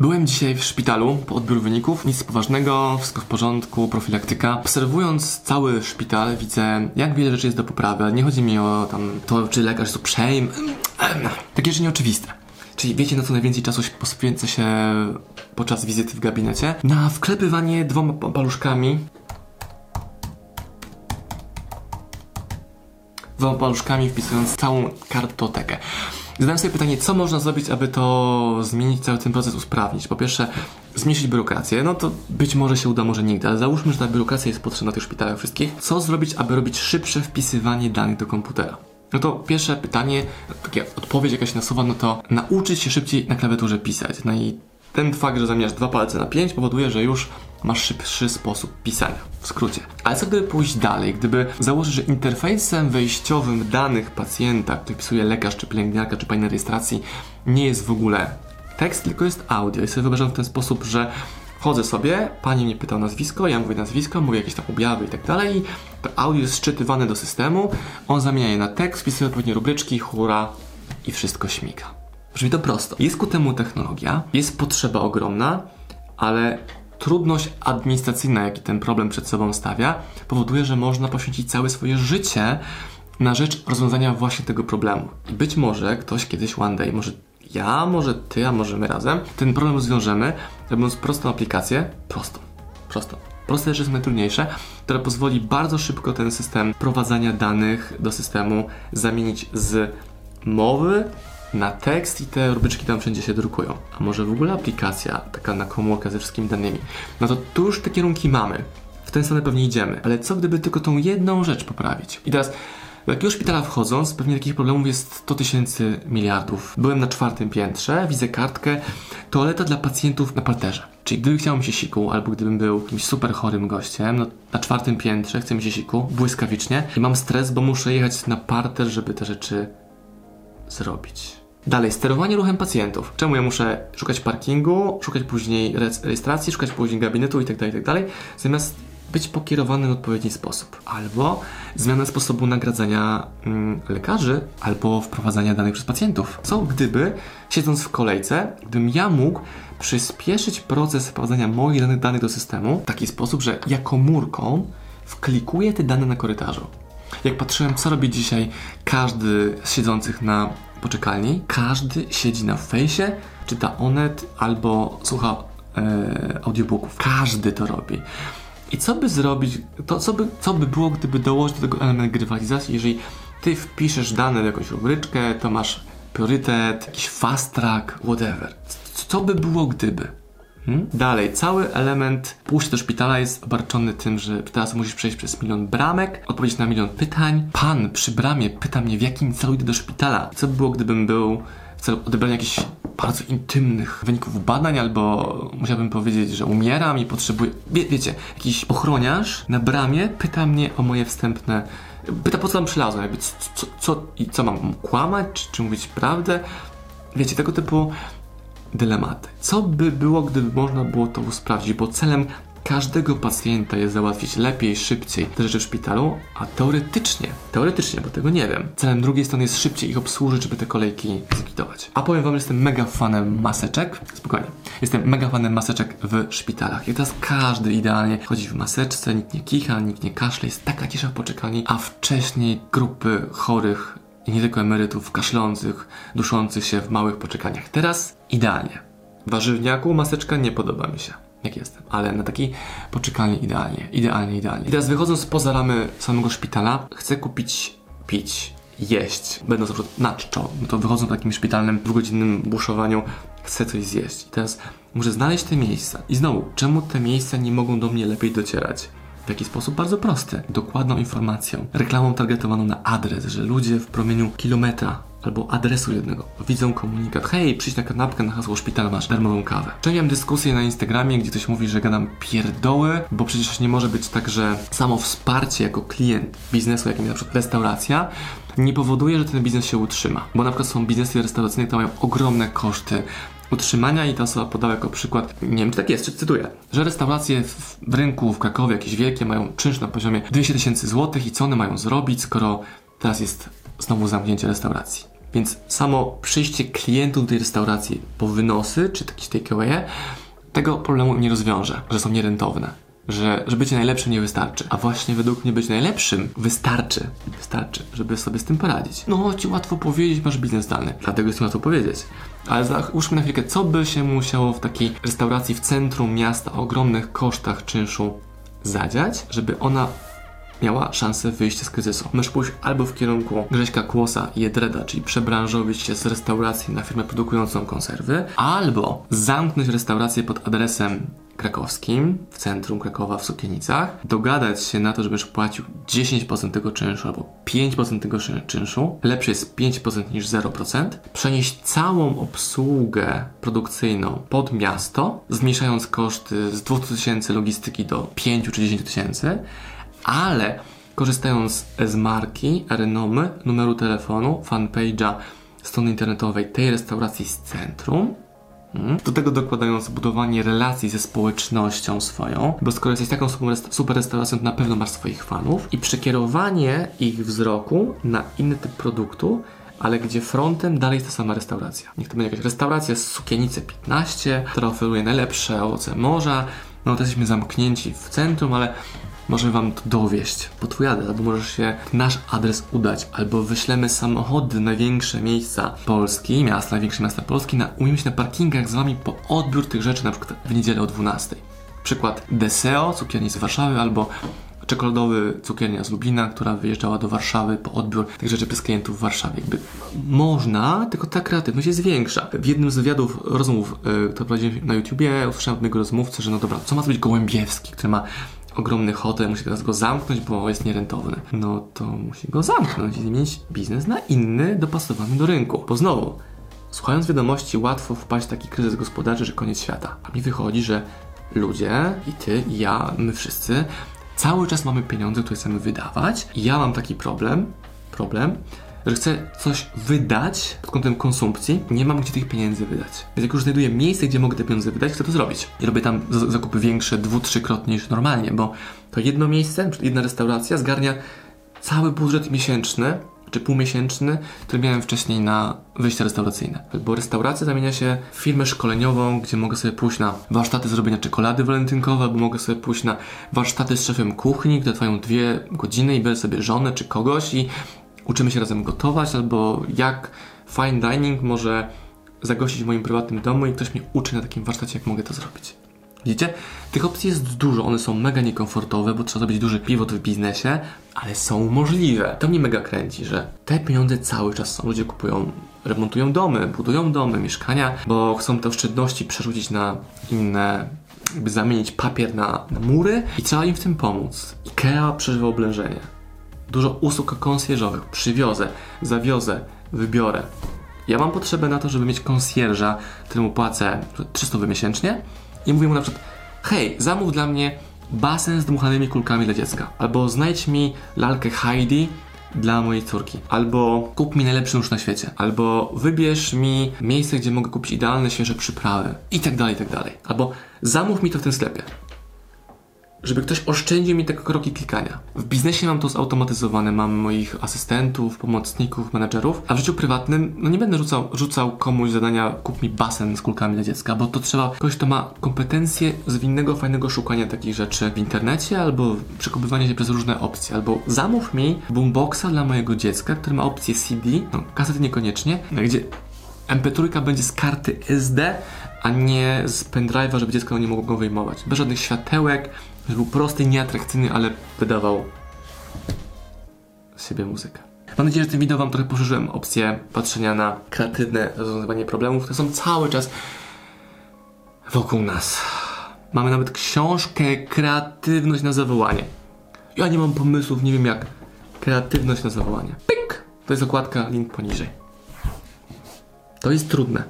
Byłem dzisiaj w szpitalu po odbiór wyników, nic poważnego, wszystko w porządku, profilaktyka. Obserwując cały szpital widzę, jak wiele rzeczy jest do poprawy. Nie chodzi mi o tam to, czy lekarz jest uprzejmy. Takie rzeczy nieoczywiste. Czyli wiecie, na co najwięcej czasu poświęca się podczas wizyty w gabinecie? Na wklepywanie dwoma paluszkami dwoma paluszkami wpisując całą kartotekę. Zadałem sobie pytanie, co można zrobić, aby to zmienić, cały ten proces usprawnić. Po pierwsze, zmniejszyć biurokrację, no to być może się uda, może nigdy, ale załóżmy, że ta biurokracja jest potrzebna tych szpitalach wszystkich. Co zrobić, aby robić szybsze wpisywanie danych do komputera? No to pierwsze pytanie, takie odpowiedź jakaś nasuwa, no to nauczyć się szybciej na klawiaturze pisać. No i ten fakt, że zamiast dwa palce na pięć powoduje, że już masz szybszy sposób pisania, w skrócie. Ale co gdyby pójść dalej? Gdyby założyć, że interfejsem wejściowym danych pacjenta, który pisuje lekarz, czy pielęgniarka, czy pani rejestracji, nie jest w ogóle tekst, tylko jest audio. I sobie wyobrażam w ten sposób, że Wchodzę sobie, pani mnie pyta o nazwisko, ja mówię nazwisko, mówię jakieś tam objawy i tak dalej. To audio jest szczytywane do systemu, on zamienia je na tekst, wpisuje odpowiednie rubryczki, hura i wszystko śmiga. Brzmi to prosto. Jest ku temu technologia, jest potrzeba ogromna, ale trudność administracyjna, jaki ten problem przed sobą stawia, powoduje, że można poświęcić całe swoje życie na rzecz rozwiązania właśnie tego problemu. I być może ktoś kiedyś, one day, może ja, może ty, a może my razem, ten problem rozwiążemy, robiąc prostą aplikację, prostą, prostą. Proste rzeczy są najtrudniejsze, która pozwoli bardzo szybko ten system prowadzenia danych do systemu zamienić z mowy na tekst i te rubryczki tam wszędzie się drukują. A może w ogóle aplikacja taka na komórkę ze wszystkimi danymi? No to tu już te kierunki mamy. W tę stronę pewnie idziemy. Ale co gdyby tylko tą jedną rzecz poprawić? I teraz do jakiego szpitala wchodząc, pewnie takich problemów jest 100 tysięcy miliardów. Byłem na czwartym piętrze, widzę kartkę, toaleta dla pacjentów na parterze. Czyli gdyby chciał mi się siku, albo gdybym był jakimś super chorym gościem, no na czwartym piętrze chce mi się siku, błyskawicznie i mam stres, bo muszę jechać na parter, żeby te rzeczy zrobić. Dalej, sterowanie ruchem pacjentów. Czemu ja muszę szukać parkingu, szukać później rejestracji, szukać później gabinetu itd., tak itd., tak zamiast być pokierowany w odpowiedni sposób. Albo zmiana sposobu nagradzania mm, lekarzy, albo wprowadzania danych przez pacjentów. Co gdyby, siedząc w kolejce, gdybym ja mógł przyspieszyć proces wprowadzania moich danych, danych do systemu w taki sposób, że ja komórką wklikuję te dane na korytarzu. Jak patrzyłem, co robi dzisiaj każdy z siedzących na poczekalni, każdy siedzi na fejsie, czyta Onet albo słucha e, audiobooków. Każdy to robi. I co by zrobić, to co by, co by było, gdyby dołożyć do tego element grywalizacji, jeżeli ty wpiszesz dane w jakąś rubryczkę, to masz priorytet, jakiś fast track, whatever. Co by było, gdyby? Hmm? Dalej, cały element pójścia do szpitala jest obarczony tym, że teraz musisz przejść przez milion bramek, odpowiedzieć na milion pytań. Pan przy bramie pyta mnie, w jakim celu idę do szpitala. Co by było, gdybym był w celu odebrania jakichś bardzo intymnych wyników badań, albo musiałbym powiedzieć, że umieram i potrzebuję. Wie, wiecie, jakiś ochroniarz na bramie pyta mnie o moje wstępne. Pyta, po co tam przylazłem, jakby co, co, co, i co mam kłamać, czy, czy mówić prawdę. Wiecie, tego typu dylematy. Co by było, gdyby można było to usprawdzić, bo celem każdego pacjenta jest załatwić lepiej, szybciej te rzeczy w szpitalu, a teoretycznie, teoretycznie, bo tego nie wiem, celem drugiej strony jest szybciej ich obsłużyć, żeby te kolejki zlikwidować. A powiem wam, że jestem mega fanem maseczek, spokojnie, jestem mega fanem maseczek w szpitalach. I teraz każdy idealnie chodzi w maseczce, nikt nie kicha, nikt nie kaszle, jest taka cisza w poczekalni, a wcześniej grupy chorych i nie tylko emerytów kaszlących, duszących się w małych poczekaniach. Teraz idealnie. Warzywniaku maseczka nie podoba mi się jak jestem, ale na takiej poczekalni idealnie, idealnie, idealnie. I teraz wychodząc poza ramy samego szpitala, chcę kupić, pić, jeść. Będąc na na czczo, no to wychodząc w takim szpitalnym, dwugodzinnym buszowaniu, chcę coś zjeść. I teraz muszę znaleźć te miejsca. I znowu, czemu te miejsca nie mogą do mnie lepiej docierać? W jaki sposób? Bardzo prosty. Dokładną informacją, reklamą targetowaną na adres, że ludzie w promieniu kilometra albo adresu jednego. Widzą komunikat, hej, przyjdź na kanapkę na hasło szpital, masz darmową kawę. Wczoraj miałem dyskusję na Instagramie, gdzie ktoś mówi, że gadam pierdoły, bo przecież nie może być tak, że samo wsparcie jako klient biznesu, jakim na przykład restauracja, nie powoduje, że ten biznes się utrzyma. Bo na przykład są biznesy restauracyjne, które mają ogromne koszty utrzymania i ta osoba podała jako przykład, nie wiem czy tak jest, czy cytuję, że restauracje w, w rynku w Krakowie jakieś wielkie mają czynsz na poziomie 200 tysięcy złotych i co one mają zrobić, skoro teraz jest znowu zamknięcie restauracji. Więc samo przyjście klientów do tej restauracji po wynosy, czy jakieś takeaway, tego problemu nie rozwiąże, że są nierentowne. Że, że bycie najlepszym nie wystarczy. A właśnie według mnie być najlepszym wystarczy. Wystarczy, żeby sobie z tym poradzić. No, ci łatwo powiedzieć, masz biznes zdalny. Dlatego jest mi łatwo powiedzieć. Ale załóżmy na chwilkę, co by się musiało w takiej restauracji w centrum miasta o ogromnych kosztach czynszu zadziać, żeby ona miała szansę wyjścia z kryzysu. Możesz pójść albo w kierunku Grześka Kłosa i Jedreda, czyli przebranżowić się z restauracji na firmę produkującą konserwy, albo zamknąć restaurację pod adresem krakowskim, w centrum Krakowa w Sukienicach, dogadać się na to, żebyś płacił 10% tego czynszu albo 5% tego czynszu, lepsze jest 5% niż 0%, przenieść całą obsługę produkcyjną pod miasto, zmniejszając koszty z 2000 logistyki do 5 czy 10 tysięcy, ale korzystając z marki, renomy, numeru telefonu, fanpage'a, strony internetowej tej restauracji z centrum, hmm, do tego dokładając budowanie relacji ze społecznością swoją, bo skoro jesteś taką super restauracją, to na pewno masz swoich fanów i przekierowanie ich wzroku na inny typ produktu, ale gdzie frontem dalej jest ta sama restauracja. Niech to będzie jakaś restauracja z Sukienicy 15, która oferuje najlepsze owoce morza. No, to jesteśmy zamknięci w centrum, ale może wam to dowieść po twój adres, albo możesz się nasz adres udać, albo wyślemy samochody na większe miejsca Polski, miasta, największe miasta Polski, na, umiemy się na parkingach z wami po odbiór tych rzeczy, na przykład w niedzielę o 12. Przykład Deseo, cukierni z Warszawy, albo czekoladowy cukiernia z Lublina, która wyjeżdżała do Warszawy po odbiór tych rzeczy przez klientów w Warszawie. Jakby można, tylko ta kreatywność jest większa. W jednym z wywiadów, rozmów, yy, które prowadziłem na YouTubie, usłyszałem od mojego rozmówcy, że no dobra, co ma zrobić Gołębiewski, który ma ogromny hotel, musi teraz go zamknąć, bo jest nierentowny. No to musi go zamknąć i zmienić biznes na inny, dopasowany do rynku. Bo znowu, słuchając wiadomości, łatwo wpaść w taki kryzys gospodarczy, że koniec świata. A mi wychodzi, że ludzie, i ty, i ja, my wszyscy, cały czas mamy pieniądze, które chcemy wydawać. I ja mam taki problem, problem, że chcę coś wydać pod kątem konsumpcji, nie mam gdzie tych pieniędzy wydać. Więc jak już znajduję miejsce, gdzie mogę te pieniądze wydać, chcę to zrobić. I robię tam zakupy większe, dwu, trzykrotnie niż normalnie, bo to jedno miejsce, jedna restauracja zgarnia cały budżet miesięczny, czy półmiesięczny, który miałem wcześniej na wyjście restauracyjne. Bo restauracja zamienia się w firmę szkoleniową, gdzie mogę sobie pójść na warsztaty zrobienia czekolady walentynkowe, albo mogę sobie pójść na warsztaty z szefem kuchni, które trwają dwie godziny i biorę sobie żonę czy kogoś i uczymy się razem gotować, albo jak fine dining może zagościć w moim prywatnym domu i ktoś mnie uczy na takim warsztacie, jak mogę to zrobić. Widzicie? Tych opcji jest dużo, one są mega niekomfortowe, bo trzeba zrobić duży pivot w biznesie, ale są możliwe. To mnie mega kręci, że te pieniądze cały czas są. Ludzie kupują, remontują domy, budują domy, mieszkania, bo chcą te oszczędności przerzucić na inne, jakby zamienić papier na, na mury i trzeba im w tym pomóc. IKEA przeżywa oblężenie dużo usług konsjerżowych. Przywiozę, zawiozę, wybiorę. Ja mam potrzebę na to, żeby mieć konsjerża, któremu płacę 300 miesięcznie i mówię mu na przykład hej, zamów dla mnie basen z dmuchanymi kulkami dla dziecka. Albo znajdź mi lalkę Heidi dla mojej córki. Albo kup mi najlepszy nóż na świecie. Albo wybierz mi miejsce, gdzie mogę kupić idealne, świeże przyprawy. I tak dalej, i tak dalej. Albo zamów mi to w tym sklepie żeby ktoś oszczędził mi te kroki klikania. W biznesie mam to zautomatyzowane, mam moich asystentów, pomocników, menedżerów, a w życiu prywatnym no nie będę rzucał, rzucał komuś zadania kup mi basen z kulkami dla dziecka, bo to trzeba kogoś, kto ma kompetencje zwinnego, fajnego szukania takich rzeczy w internecie albo przekopywania się przez różne opcje, albo zamów mi boomboxa dla mojego dziecka, który ma opcję CD, no kasety niekoniecznie, gdzie MP3 będzie z karty SD, a nie z pendrive'a, żeby dziecko nie mogło go wyjmować. Bez żadnych światełek, był prosty, nieatrakcyjny, ale wydawał z siebie muzykę. Mam nadzieję, że tym wideo Wam trochę poszerzyłem opcję patrzenia na kreatywne rozwiązywanie problemów, które są cały czas wokół nas. Mamy nawet książkę Kreatywność na zawołanie. Ja nie mam pomysłów, nie wiem jak. Kreatywność na zawołanie. Pink! To jest okładka, link poniżej. To jest trudne.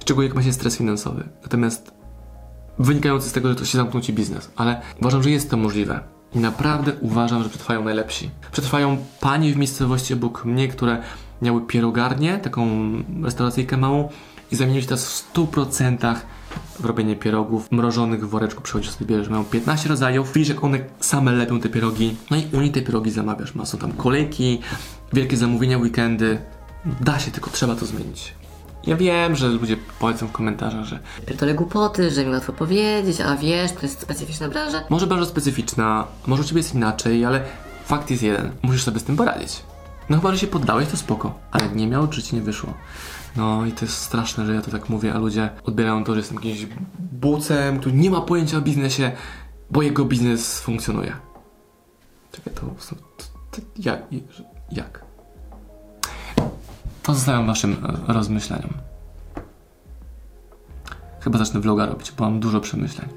Szczególnie jak ma się stres finansowy. Natomiast wynikający z tego, że to się zamknął ci biznes, ale uważam, że jest to możliwe. I naprawdę uważam, że przetrwają najlepsi. Przetrwają panie w miejscowości obok mnie, które miały pierogarnię, taką restauracyjkę małą i zamieniły się teraz w 100% w robienie pierogów mrożonych w woreczku. Przychodzisz sobie, bierzesz, mają 15 rodzajów, widzisz jak one same lepią te pierogi, no i u nich te pierogi zamawiasz. Ma są tam kolejki, wielkie zamówienia, weekendy Da się, tylko trzeba to zmienić. Ja wiem, że ludzie powiedzą w komentarzach, że Pierdolę głupoty, że mi łatwo powiedzieć, a wiesz, to jest specyficzna branża. może branża specyficzna, może u ciebie jest inaczej, ale fakt jest jeden. Musisz sobie z tym poradzić. No chyba, że się poddałeś, to spoko. Ale nie miał, czy ci nie wyszło. No i to jest straszne, że ja to tak mówię, a ludzie odbierają to, że jestem jakimś bucem, który nie ma pojęcia o biznesie, bo jego biznes funkcjonuje. Czekaj, to, to, to jak? Jak? To zostawiam waszym e, rozmyśleniom. Chyba zacznę vloga robić, bo mam dużo przemyśleń.